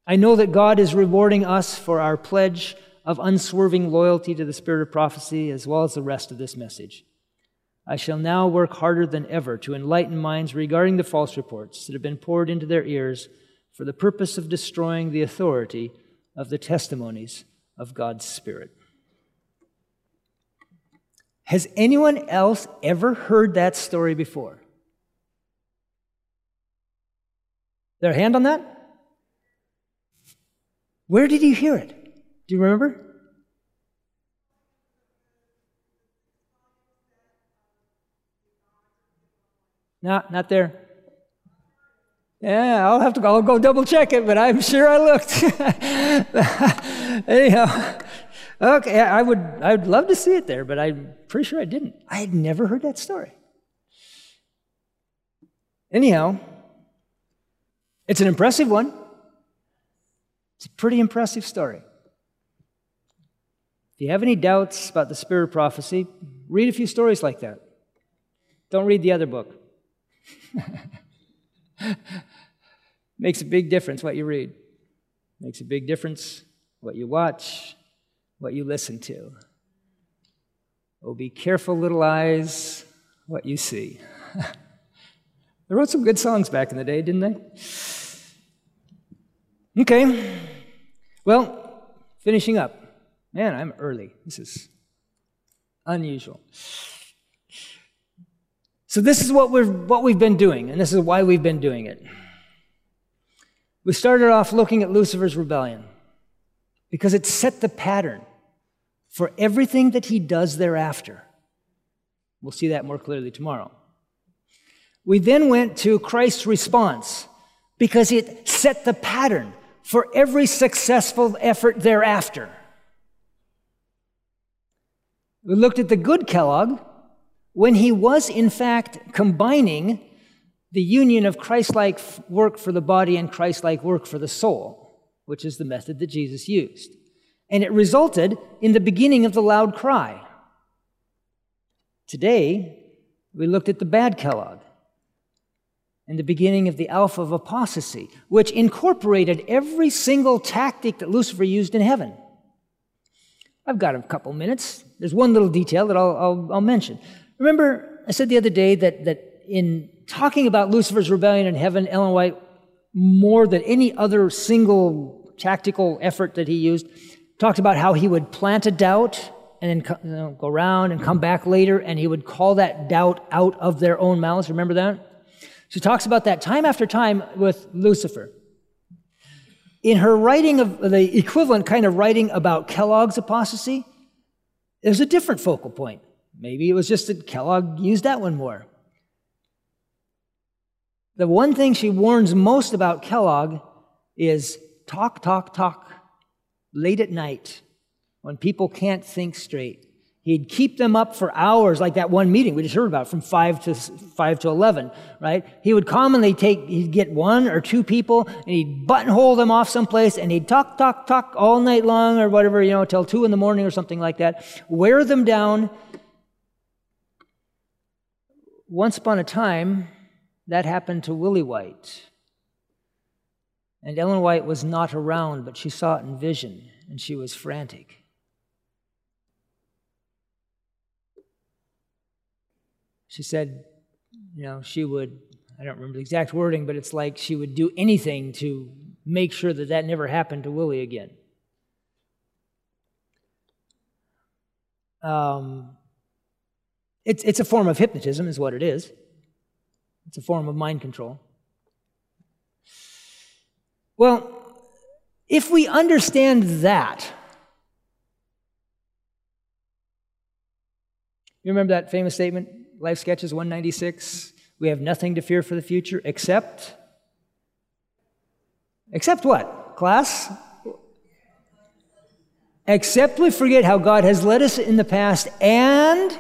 I know that God is rewarding us for our pledge of unswerving loyalty to the spirit of prophecy as well as the rest of this message. I shall now work harder than ever to enlighten minds regarding the false reports that have been poured into their ears for the purpose of destroying the authority of the testimonies of God's Spirit. Has anyone else ever heard that story before? Their hand on that? Where did you hear it? Do you remember? No, not there. Yeah, I'll have to go, I'll go double check it, but I'm sure I looked. [LAUGHS] Anyhow, okay, I would, I would love to see it there, but I'm pretty sure I didn't. I had never heard that story. Anyhow, it's an impressive one. It's a pretty impressive story. If you have any doubts about the spirit of prophecy, read a few stories like that. Don't read the other book. [LAUGHS] Makes a big difference what you read. Makes a big difference what you watch, what you listen to. Oh, be careful, little eyes, what you see. [LAUGHS] they wrote some good songs back in the day, didn't they? Okay. Well, finishing up. Man, I'm early. This is unusual. So this is what we've what we've been doing, and this is why we've been doing it. We started off looking at Lucifer's rebellion because it set the pattern for everything that he does thereafter. We'll see that more clearly tomorrow. We then went to Christ's response because it set the pattern for every successful effort thereafter. We looked at the good Kellogg when he was, in fact, combining the union of Christ like work for the body and Christ like work for the soul, which is the method that Jesus used. And it resulted in the beginning of the loud cry. Today, we looked at the bad Kellogg and the beginning of the Alpha of apostasy, which incorporated every single tactic that Lucifer used in heaven. I've got a couple minutes. There's one little detail that I'll, I'll, I'll mention. Remember, I said the other day that, that in talking about Lucifer's rebellion in heaven, Ellen White, more than any other single tactical effort that he used, talked about how he would plant a doubt and then you know, go around and come back later, and he would call that doubt out of their own mouths. Remember that? She talks about that time after time with Lucifer. In her writing of the equivalent kind of writing about Kellogg's apostasy, there's a different focal point. Maybe it was just that Kellogg used that one more. The one thing she warns most about Kellogg is talk, talk, talk late at night when people can't think straight. He'd keep them up for hours, like that one meeting we just heard about from 5 to 5 to 11, right? He would commonly take, he'd get one or two people and he'd buttonhole them off someplace and he'd talk, talk, talk all night long or whatever, you know, till 2 in the morning or something like that. Wear them down once upon a time, that happened to Willie White. And Ellen White was not around, but she saw it in vision, and she was frantic. She said, you know, she would, I don't remember the exact wording, but it's like she would do anything to make sure that that never happened to Willie again. Um, it's, it's a form of hypnotism, is what it is. It's a form of mind control. Well, if we understand that, you remember that famous statement, Life Sketches 196? We have nothing to fear for the future except. Except what? Class? Except we forget how God has led us in the past and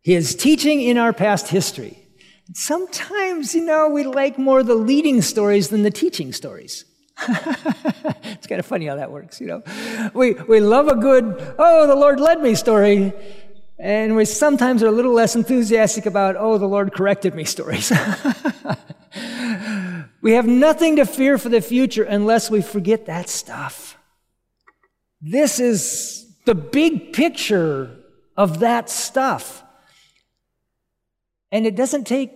his teaching in our past history. Sometimes, you know, we like more the leading stories than the teaching stories. [LAUGHS] it's kind of funny how that works, you know. We, we love a good, oh, the Lord led me story, and we sometimes are a little less enthusiastic about, oh, the Lord corrected me stories. [LAUGHS] we have nothing to fear for the future unless we forget that stuff. This is the big picture of that stuff. And it doesn't take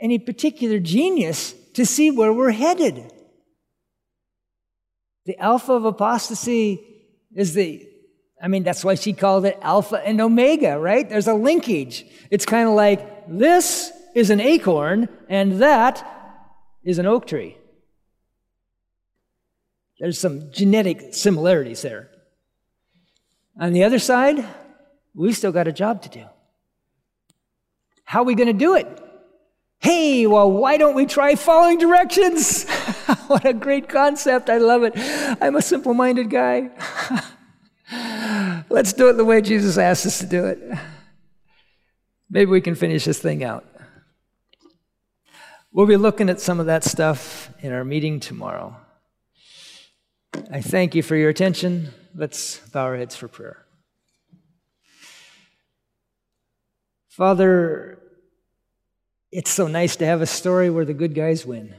any particular genius to see where we're headed. The alpha of apostasy is the, I mean, that's why she called it alpha and omega, right? There's a linkage. It's kind of like this is an acorn and that is an oak tree. There's some genetic similarities there. On the other side, we've still got a job to do. How are we going to do it? Hey, well, why don't we try following directions? [LAUGHS] what a great concept. I love it. I'm a simple minded guy. [LAUGHS] Let's do it the way Jesus asked us to do it. Maybe we can finish this thing out. We'll be looking at some of that stuff in our meeting tomorrow. I thank you for your attention. Let's bow our heads for prayer. Father, it's so nice to have a story where the good guys win.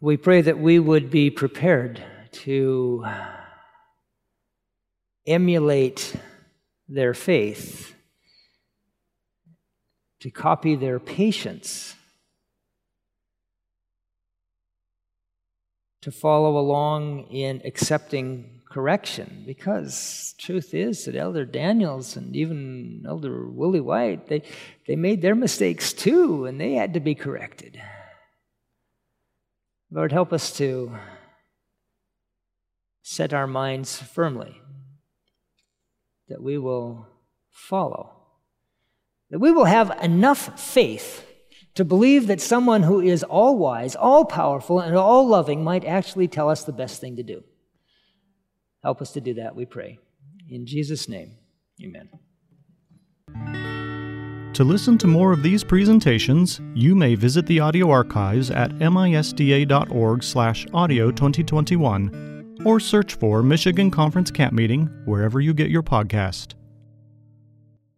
We pray that we would be prepared to emulate their faith, to copy their patience, to follow along in accepting correction. Because truth is that elder Daniells and even elder willie white they, they made their mistakes too and they had to be corrected. Lord help us to set our minds firmly that we will follow that we will have enough faith to believe that someone who is all wise all powerful and all loving might actually tell us the best thing to do Help us to do that, we pray. In Jesus' name, amen. To listen to more of these presentations, you may visit the audio archives at misda.org/audio 2021 or search for Michigan Conference Camp Meeting wherever you get your podcast.